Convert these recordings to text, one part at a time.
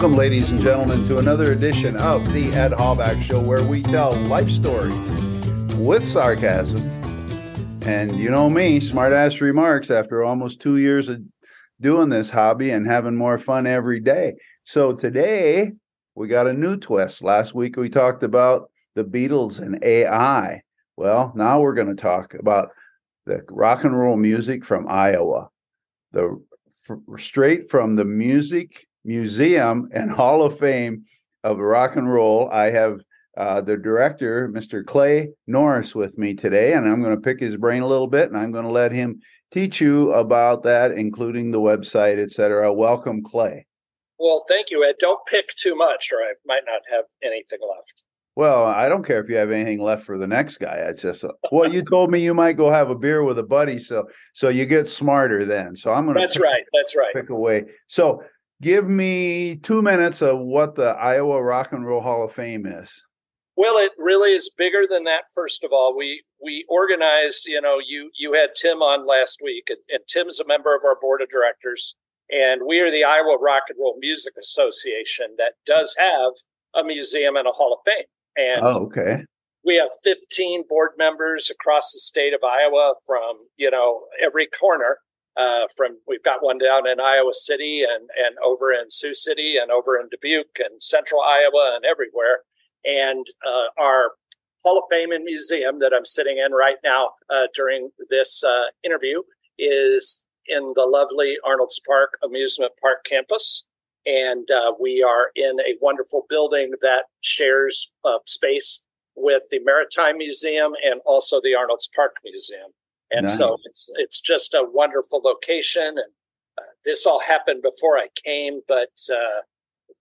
Welcome, ladies and gentlemen, to another edition of the Ed Hallback Show, where we tell life stories with sarcasm. And you know me, smartass remarks after almost two years of doing this hobby and having more fun every day. So today we got a new twist. Last week we talked about the Beatles and AI. Well, now we're going to talk about the rock and roll music from Iowa, the f- straight from the music Museum and Hall of Fame of Rock and Roll. I have uh, the director, Mr. Clay Norris, with me today, and I'm going to pick his brain a little bit, and I'm going to let him teach you about that, including the website, etc. Welcome, Clay. Well, thank you, Ed. Don't pick too much, or I might not have anything left. Well, I don't care if you have anything left for the next guy. It's just well, you told me you might go have a beer with a buddy, so so you get smarter then. So I'm going to That's pick, right. That's right. Pick away. So give me two minutes of what the Iowa Rock and Roll Hall of Fame is. Well, it really is bigger than that. First of all, we we organized. You know, you you had Tim on last week, and, and Tim's a member of our board of directors, and we are the Iowa Rock and Roll Music Association that does have a museum and a Hall of Fame. And oh, okay. We have 15 board members across the state of Iowa from you know every corner uh, from we've got one down in Iowa City and and over in Sioux City and over in Dubuque and Central Iowa and everywhere. And uh, our Hall of Fame and Museum that I'm sitting in right now uh, during this uh, interview is in the lovely Arnold's Park Amusement Park campus. And uh, we are in a wonderful building that shares uh, space with the Maritime Museum and also the Arnold's Park Museum. And nice. so it's it's just a wonderful location. And uh, this all happened before I came, but uh,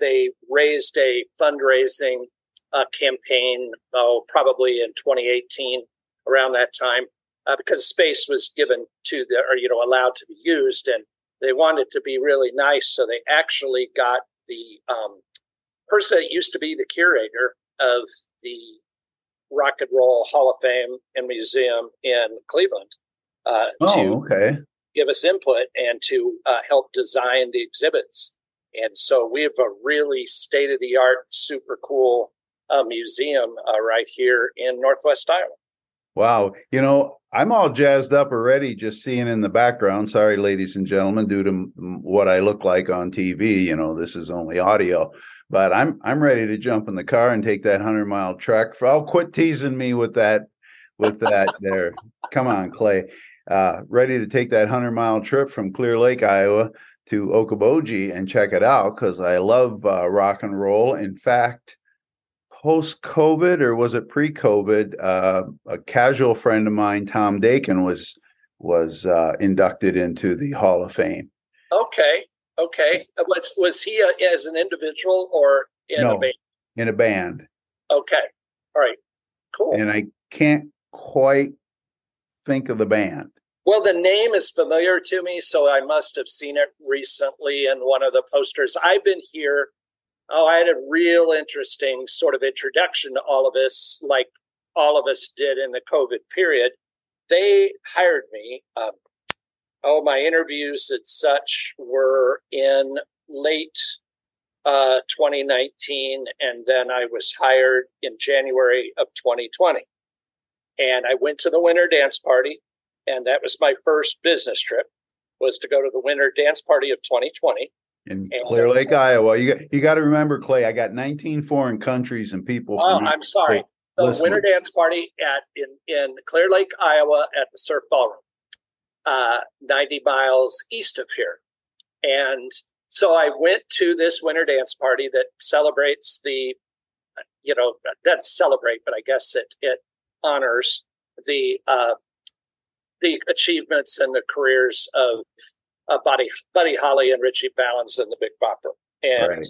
they raised a fundraising uh, campaign, oh, probably in 2018, around that time, uh, because space was given to the, or you know, allowed to be used, and they wanted to be really nice, so they actually got the um, person that used to be the curator of the Rock and Roll Hall of Fame and Museum in Cleveland uh, oh, to okay. give us input and to uh, help design the exhibits. And so we have a really state of the art, super cool uh, museum uh, right here in Northwest Iowa. Wow. You know, I'm all jazzed up already just seeing in the background. Sorry, ladies and gentlemen, due to what I look like on TV. You know, this is only audio but I'm I'm ready to jump in the car and take that hundred mile trek. For, I'll quit teasing me with that, with that there. Come on, Clay. Uh, ready to take that hundred mile trip from Clear Lake, Iowa, to Okoboji and check it out because I love uh, rock and roll. In fact, post COVID or was it pre COVID? Uh, a casual friend of mine, Tom Dakin, was was uh, inducted into the Hall of Fame. Okay. Okay. Uh, was was he a, as an individual or in no, a band? In a band. Okay. All right. Cool. And I can't quite think of the band. Well, the name is familiar to me, so I must have seen it recently in one of the posters. I've been here. Oh, I had a real interesting sort of introduction to all of us, like all of us did in the COVID period. They hired me um, oh, my interviews and such were in late uh, 2019, and then I was hired in January of 2020. And I went to the winter dance party, and that was my first business trip. Was to go to the winter dance party of 2020 in and Clear Lake, Iowa. You got you got to remember, Clay. I got 19 foreign countries and people. Oh, I'm sorry. The winter dance party at in in Clear Lake, Iowa, at the Surf Ballroom uh, 90 miles east of here. And so I went to this winter dance party that celebrates the, you know, doesn't celebrate, but I guess it, it honors the, uh, the achievements and the careers of uh, Buddy, Buddy Holly and Ritchie Valens and the Big Bopper. And right.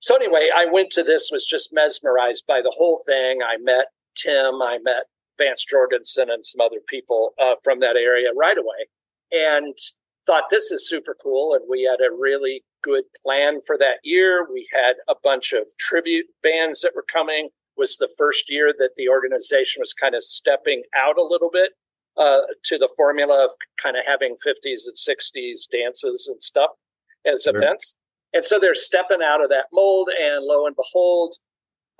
so anyway, I went to this, was just mesmerized by the whole thing. I met Tim, I met Vance Jorgensen and some other people uh, from that area right away and thought this is super cool. And we had a really good plan for that year. We had a bunch of tribute bands that were coming. Was the first year that the organization was kind of stepping out a little bit uh, to the formula of kind of having 50s and 60s dances and stuff as sure. events. And so they're stepping out of that mold, and lo and behold,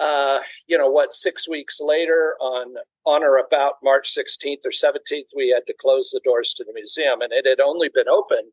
uh, you know what? Six weeks later, on on or about March 16th or 17th, we had to close the doors to the museum, and it had only been open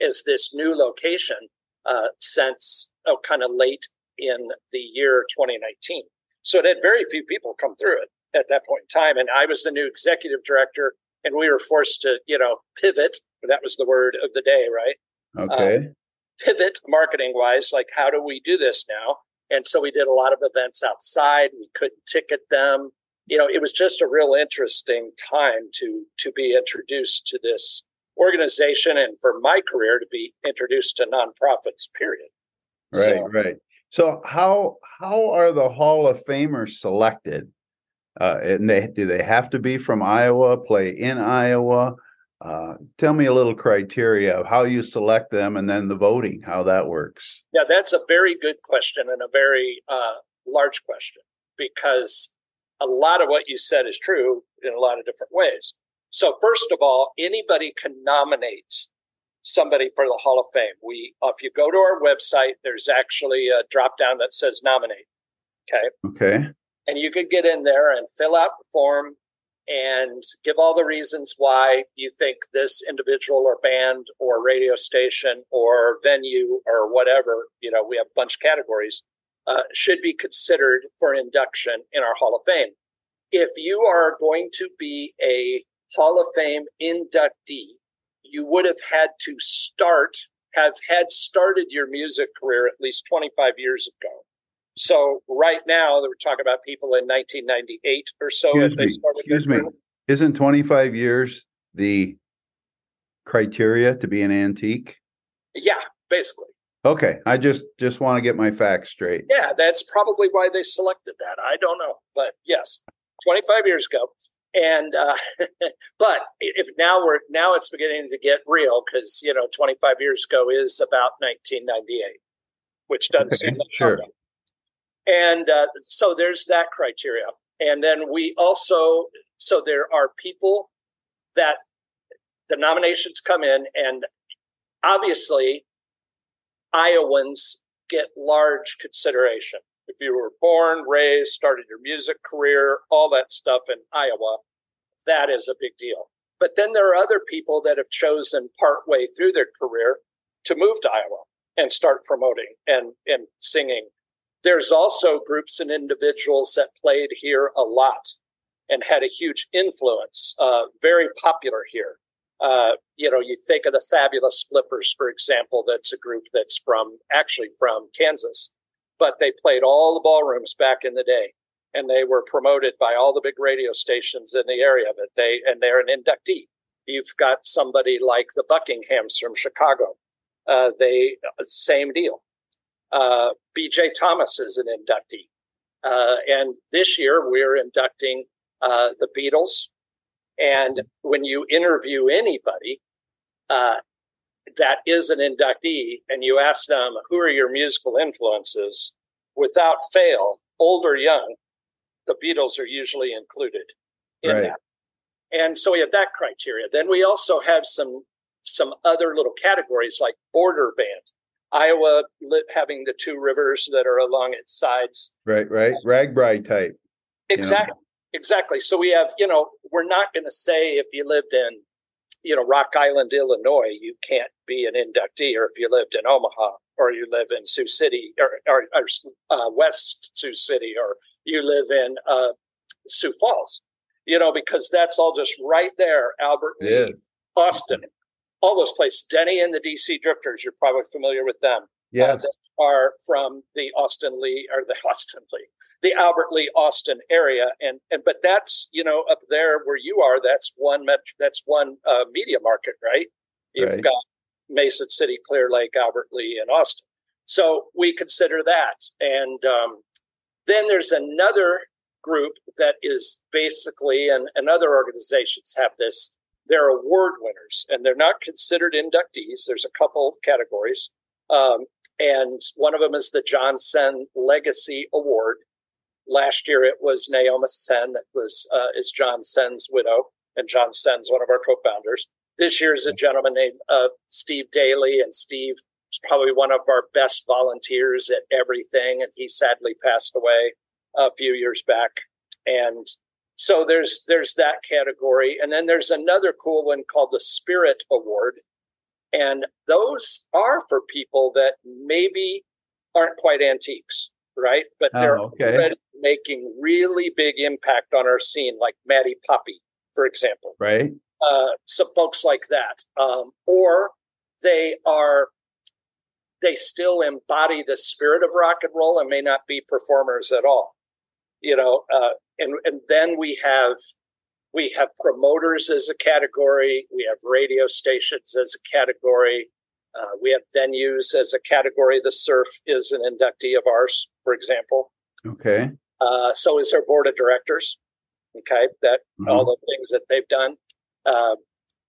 as this new location uh, since oh, kind of late in the year 2019. So it had very few people come through it at that point in time, and I was the new executive director, and we were forced to, you know, pivot. That was the word of the day, right? Okay. Um, pivot marketing wise, like how do we do this now? And so we did a lot of events outside. We couldn't ticket them. You know, it was just a real interesting time to to be introduced to this organization and for my career to be introduced to nonprofits, period. Right, so, right. So how how are the Hall of Famers selected? Uh, and they do they have to be from Iowa, play in Iowa? Uh, tell me a little criteria of how you select them and then the voting, how that works. Yeah, that's a very good question and a very uh, large question because a lot of what you said is true in a lot of different ways. So, first of all, anybody can nominate somebody for the Hall of Fame. We, if you go to our website, there's actually a drop down that says nominate. Okay. Okay. And you could get in there and fill out the form and give all the reasons why you think this individual or band or radio station or venue or whatever, you know, we have a bunch of categories, uh, should be considered for induction in our Hall of Fame. If you are going to be a Hall of Fame inductee, you would have had to start, have had started your music career at least 25 years ago. So right now, we're talking about people in 1998 or so. Excuse me. Excuse me. Isn't 25 years the criteria to be an antique? Yeah, basically. Okay, I just just want to get my facts straight. Yeah, that's probably why they selected that. I don't know, but yes, 25 years ago. And uh, but if now we're now it's beginning to get real because you know 25 years ago is about 1998, which doesn't okay, seem like sure. And uh, so there's that criteria. And then we also, so there are people that the nominations come in, and obviously, Iowans get large consideration. If you were born, raised, started your music career, all that stuff in Iowa, that is a big deal. But then there are other people that have chosen partway through their career to move to Iowa and start promoting and, and singing there's also groups and individuals that played here a lot and had a huge influence, uh, very popular here. Uh, you know, you think of the Fabulous Flippers, for example, that's a group that's from actually from Kansas, but they played all the ballrooms back in the day and they were promoted by all the big radio stations in the area but they and they're an inductee. You've got somebody like the buckinghams from chicago. Uh, they same deal uh, BJ Thomas is an inductee. Uh, and this year we're inducting uh, the Beatles. And when you interview anybody uh, that is an inductee and you ask them, who are your musical influences, without fail, old or young, the Beatles are usually included in right. that. And so we have that criteria. Then we also have some some other little categories like border band. Iowa having the two rivers that are along its sides. Right, right. RAGBRAI type. Exactly. You know? Exactly. So we have, you know, we're not going to say if you lived in, you know, Rock Island, Illinois, you can't be an inductee, or if you lived in Omaha, or you live in Sioux City, or, or, or uh, West Sioux City, or you live in uh, Sioux Falls, you know, because that's all just right there, Albert Lea, Austin, all those places. Denny and the DC Drifters, you're probably familiar with them. Yeah. Uh, are from the Austin Lee or the Austin Lee, the Albert Lea Austin area. And, and, but that's, you know, up there where you are, that's one metro, that's one uh, media market, right? You've right. got Mason City, Clear Lake, Albert Lea, and Austin. So we consider that. And um, then there's another group that is basically, and, and other organizations have this they're award winners and they're not considered inductees. There's a couple categories. Um, and one of them is the John Sen Legacy Award. Last year it was Naomi Sen, that was uh, is John Sen's widow, and John Sen's one of our co-founders. This year is a gentleman named uh, Steve Daly, and Steve is probably one of our best volunteers at everything, and he sadly passed away a few years back. And so there's there's that category, and then there's another cool one called the Spirit Award, and those are for people that maybe aren't quite antiques, right? But they're Oh, okay. already making really big impact on our scene, like Maddie Poppe for example Right. uh, some folks like that, um, or they are they still embody the spirit of rock and roll and may not be performers at all. You know, uh, and and then we have we have promoters as a category. We have radio stations as a category. Uh, we have venues as a category. The Surf is an inductee of ours, for example. Okay. Uh, so is our board of directors. Okay, that Mhm. all the things that they've done. Uh,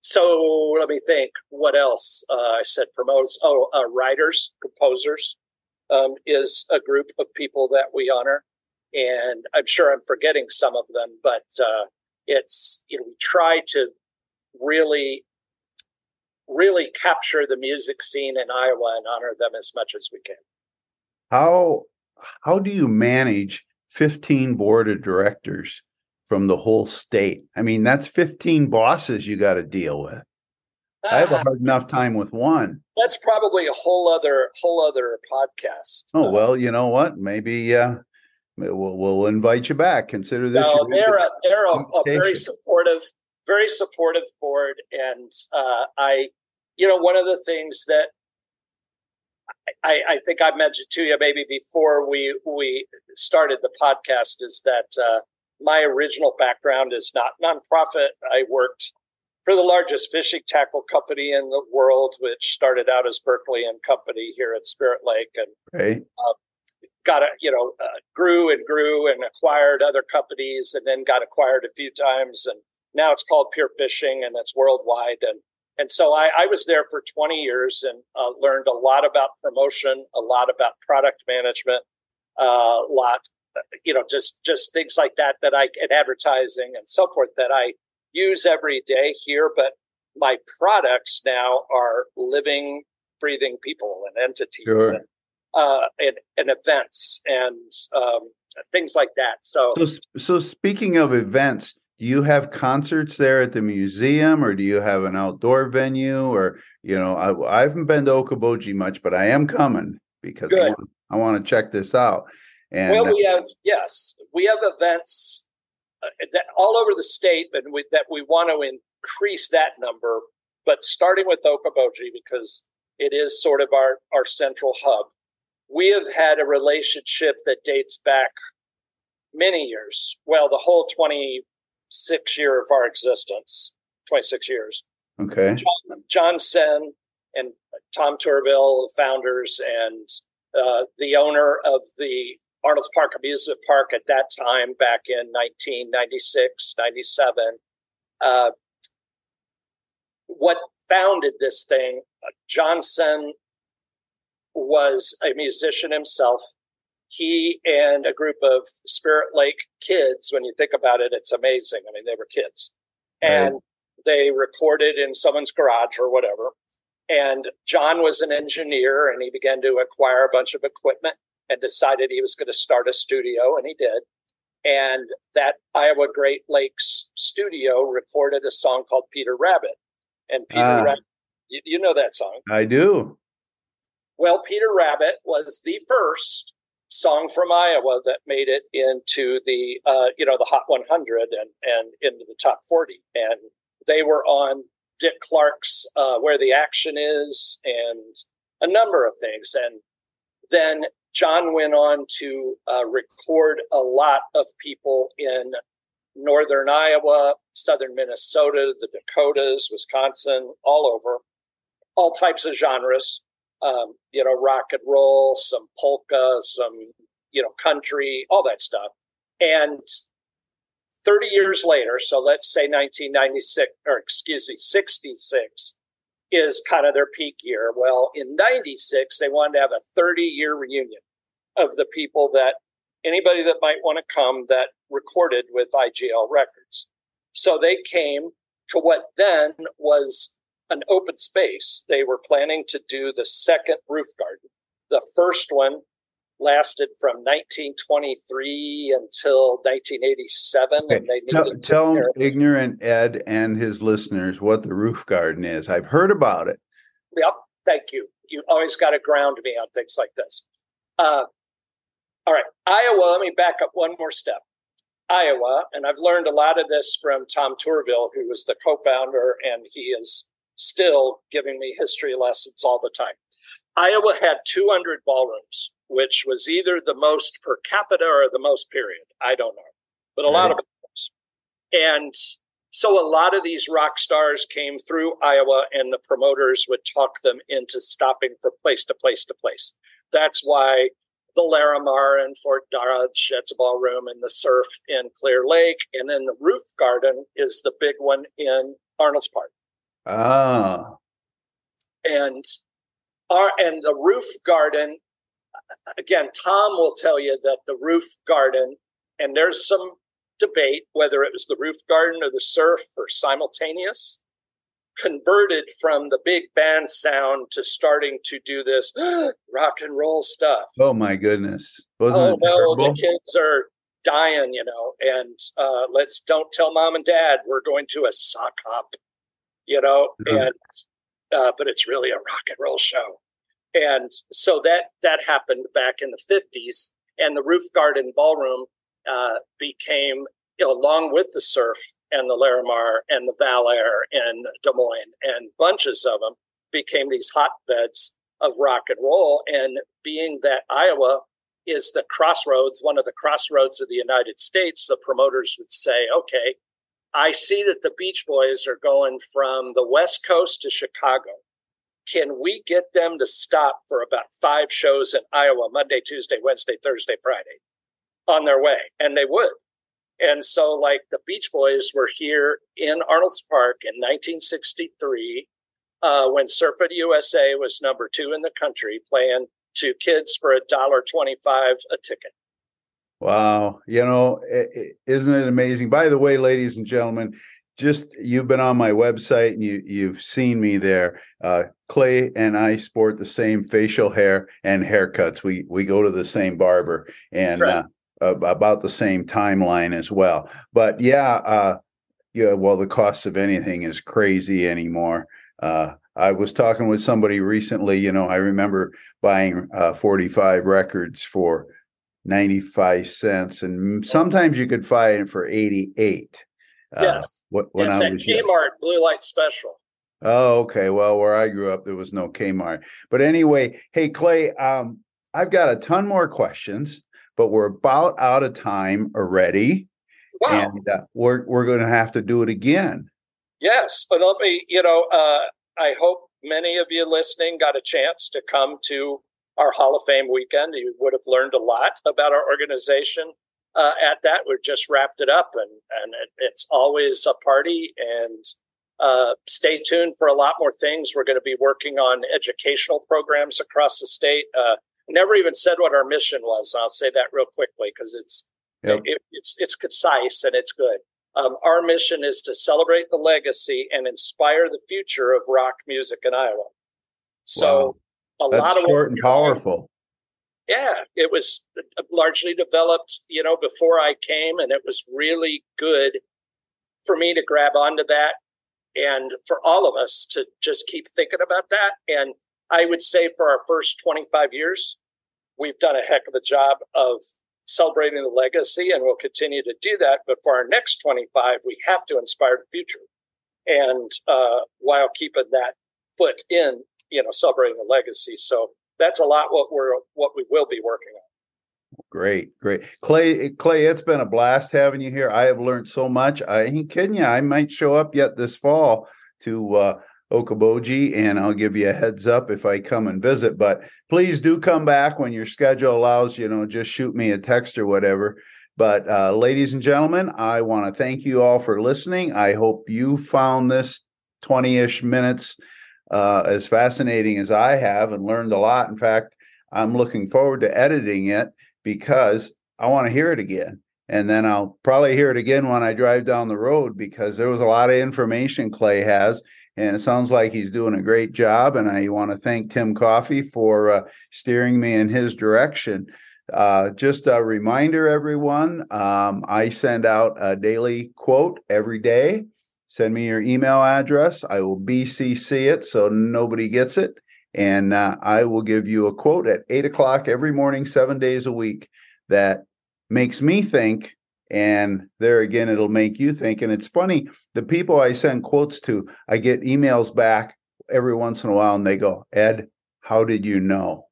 so let me think. What else? Uh, I said promotes. Oh, uh, writers, composers um, is a group of people that we honor, and I'm sure I'm forgetting some of them, but uh, it's you know we try to really really capture the music scene in Iowa and honor them as much as we can. How how do you manage 15 board of directors from the whole state? I mean, that's 15 bosses you got to deal with. I have a hard enough time with one. That's probably a whole other whole other podcast. Oh Uh, well, you know what? Maybe uh, we'll, we'll invite you back. Consider this. no, they're a, they're a, a very supportive, very supportive board, and uh, I, you know, one of the things that I, I think I mentioned to you maybe before we we started the podcast is that uh, my original background is not nonprofit. I worked for the largest fishing tackle company in the world, which started out as Berkley and Company here at Spirit Lake, and right. Got a you know uh, grew and grew and acquired other companies and then got acquired a few times and now it's called Pure Fishing and it's worldwide and and so I, I was there for 20 years and uh, learned a lot about promotion, a lot about product management, uh, a lot you know just just things like that that I and advertising and so forth that I use every day here. But my products now are living, breathing people and entities. Sure. And, uh, and, and events and um, things like that. So, So, so speaking of events, do you have concerts there at the museum, or do you have an outdoor venue, or you know, I, I haven't been to Okoboji much, but I am coming because I Good. want, I want to check this out. And well, uh, we have yes, we have events uh, that all over the state, and we, that we want to increase that number. But starting with Okoboji because it is sort of our our central hub. We have had a relationship that dates back many years. Well, the whole twenty six year of our existence, twenty six years. okay, John Sen and Tom Tourville, the founders, and uh, the owner of the Arnold's Park Amusement Park at that time, back in 1996, 97. Uh, what founded this thing, uh, John Sen was a musician himself. He and a group of Spirit Lake kids, when you think about it, it's amazing. I mean, they were kids. And they recorded in someone's garage or whatever. And John was an engineer and he began to acquire a bunch of equipment and decided he was going to start a studio, and he did. And that Iowa Great Lakes studio recorded a song called Peter Rabbit. And Peter Ah. Rabbit, you, you know that song. I do. Well, Peter Rabbit was the first song from Iowa that made it into the uh, you know the Hot 100 and and into the top 40, and they were on Dick Clark's uh, Where the Action Is and a number of things, and then John went on to uh, record a lot of people in northern Iowa, southern Minnesota, the Dakotas, Wisconsin, all over, all types of genres um, you know, rock and roll, some polka, some, you know, country, all that stuff. And 30 years later, so let's say 1996, or excuse me, 66 is kind of their peak year. Well, in 96, they wanted to have a 30 year reunion of the people that anybody that might want to come that recorded with IGL Records. So they came to what then was an open space. They were planning to do the second roof garden. The first one lasted from 1923 until 1987 okay. and they needed tell, tell ignorant ed and his listeners what the roof garden is i've heard about it yep thank you you always got to ground me on things like this uh, all right iowa let me back up one more step iowa and i've learned a lot of this from tom tourville who was the co-founder and he is still giving me history lessons all the time iowa had 200 ballrooms which was either the most per capita or the most period. I don't know, but a lot of was. And so a lot of these rock stars came through Iowa, and the promoters would talk them into stopping from place to place to place. That's why the Laramar in Fort Dodge, that's a ballroom, and the Surf in Clear Lake, and then the Roof Garden is the big one in Arnold's Park. Ah. And our and the Roof Garden again, Tom will tell you that the roof garden, and there's some debate whether it was the roof garden or the surf or simultaneous, converted from the big band sound to starting to do this rock and roll stuff. Oh my goodness! Wasn't oh no, the kids are dying, you know, and uh, let's don't tell mom and dad we're going to a sock hop, you know, mm-hmm. and uh, but it's really a rock and roll show. And so that that happened back in the 50s, and the Roof Garden Ballroom uh, became, you know, along with the Surf and the Laramar and the Val Air and Des Moines and bunches of them, became these hotbeds of rock and roll. And being that Iowa is the crossroads, one of the crossroads of the United States, the promoters would say, okay, I see that the Beach Boys are going from the West Coast to Chicago can we get them to stop for about five shows in Iowa, Monday, Tuesday, Wednesday, Thursday, Friday on their way? And they would. And so, like, the Beach Boys were here in Arnold's Park in 1963 uh, when Surfing USA was number two in the country, playing to kids for a dollar twenty-five a ticket. Wow. You know, isn't it amazing? By the way, ladies and gentlemen, just you've been on my website and you you've seen me there. Uh, Clay and I sport the same facial hair and haircuts. We we go to the same barber and right. uh, about the same timeline as well. But yeah, uh, yeah. Well, the cost of anything is crazy anymore. Uh, I was talking with somebody recently. You know, I remember buying uh, 45 records for 95 cents, and sometimes you could find it for 88. Uh, yes. Uh, when it's I was Kmart Blue Light Special. Oh, okay. Well, where I grew up, there was no Kmart. But anyway, hey Clay, um, I've got a ton more questions, but we're about out of time already, wow. and uh, we're we're going to have to do it again. Yes, but let me. You know, uh, I hope many of you listening got a chance to come to our Hall of Fame weekend. You would have learned a lot about our organization uh, at that. We've just wrapped it up, and and it, it's always a party. And uh, stay tuned for a lot more things. We're going to be working on educational programs across the state. Uh, never even said what our mission was. I'll say that real quickly because it's yep. it, it's it's concise and it's good. Um, our mission is to celebrate the legacy and inspire the future of rock music in Iowa. So. A That's lot of short and powerful yeah, it was largely developed, you know, before I came, and it was really good for me to grab onto that and for all of us to just keep thinking about that. And I would say for our first 25 years, we've done a heck of a job of celebrating the legacy, and we'll continue to do that. But for our next 25, we have to inspire the future. And uh, while keeping that foot in, you know, celebrating the legacy. So that's a lot what we're what we will be working on. Great, great. Clay, Clay, it's been a blast having you here. I have learned so much. I ain't kidding you. I might show up yet this fall to uh Okoboji, and I'll give you a heads up if I come and visit. But please do come back when your schedule allows, you know, just shoot me a text or whatever. But uh, ladies and gentlemen, I want to thank you all for listening. I hope you found this 20 ish minutes uh, as fascinating as I have and learned a lot. In fact, I'm looking forward to editing it because I want to hear it again. And then I'll probably hear it again when I drive down the road because there was a lot of information Clay has. and it sounds like he's doing a great job. And I want to thank Tim Coffey for uh, steering me in his direction. Uh, just a reminder, everyone, um, I send out a daily quote every day. Send me your email address. I will BCC it so nobody gets it. And uh, I will give you a quote at eight o'clock every morning, seven days a week that makes me think. And there again, it'll make you think. And it's funny, the people I send quotes to, I get emails back every once in a while and they go, Ed, how did you know?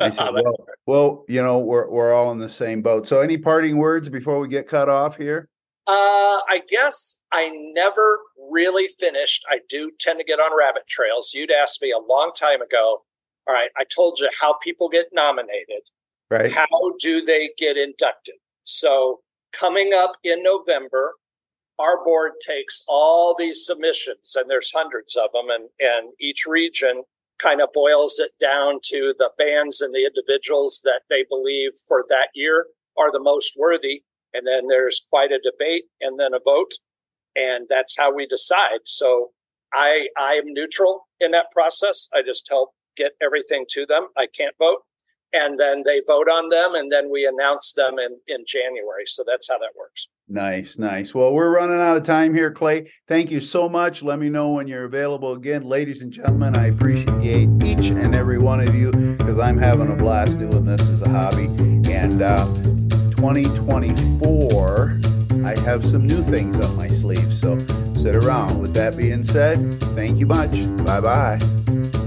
I said, well, well, you know, we're we're all in the same boat. So, any parting words before we get cut off here? Uh, I guess I never really finished. I do tend to get on rabbit trails. You'd asked me a long time ago. All right, I told you how people get nominated. Right. How do they get inducted? So, coming up in November, our board takes all these submissions, and there's hundreds of them, and and each region kind of boils it down to the bands and the individuals that they believe for that year are the most worthy. And then there's quite a debate and then a vote. And that's how we decide. So I, I am neutral in that process. I just help get everything to them. I can't vote. And then they vote on them and then we announce them in, in January. So that's how that works. Nice, nice. Well, we're running out of time here, Clay. Thank you so much. Let me know when you're available again. Ladies and gentlemen, I appreciate each and every one of you because I'm having a blast doing this as a hobby. And uh, 2024, I have some new things up my sleeve. So sit around. With that being said, thank you much. Bye bye.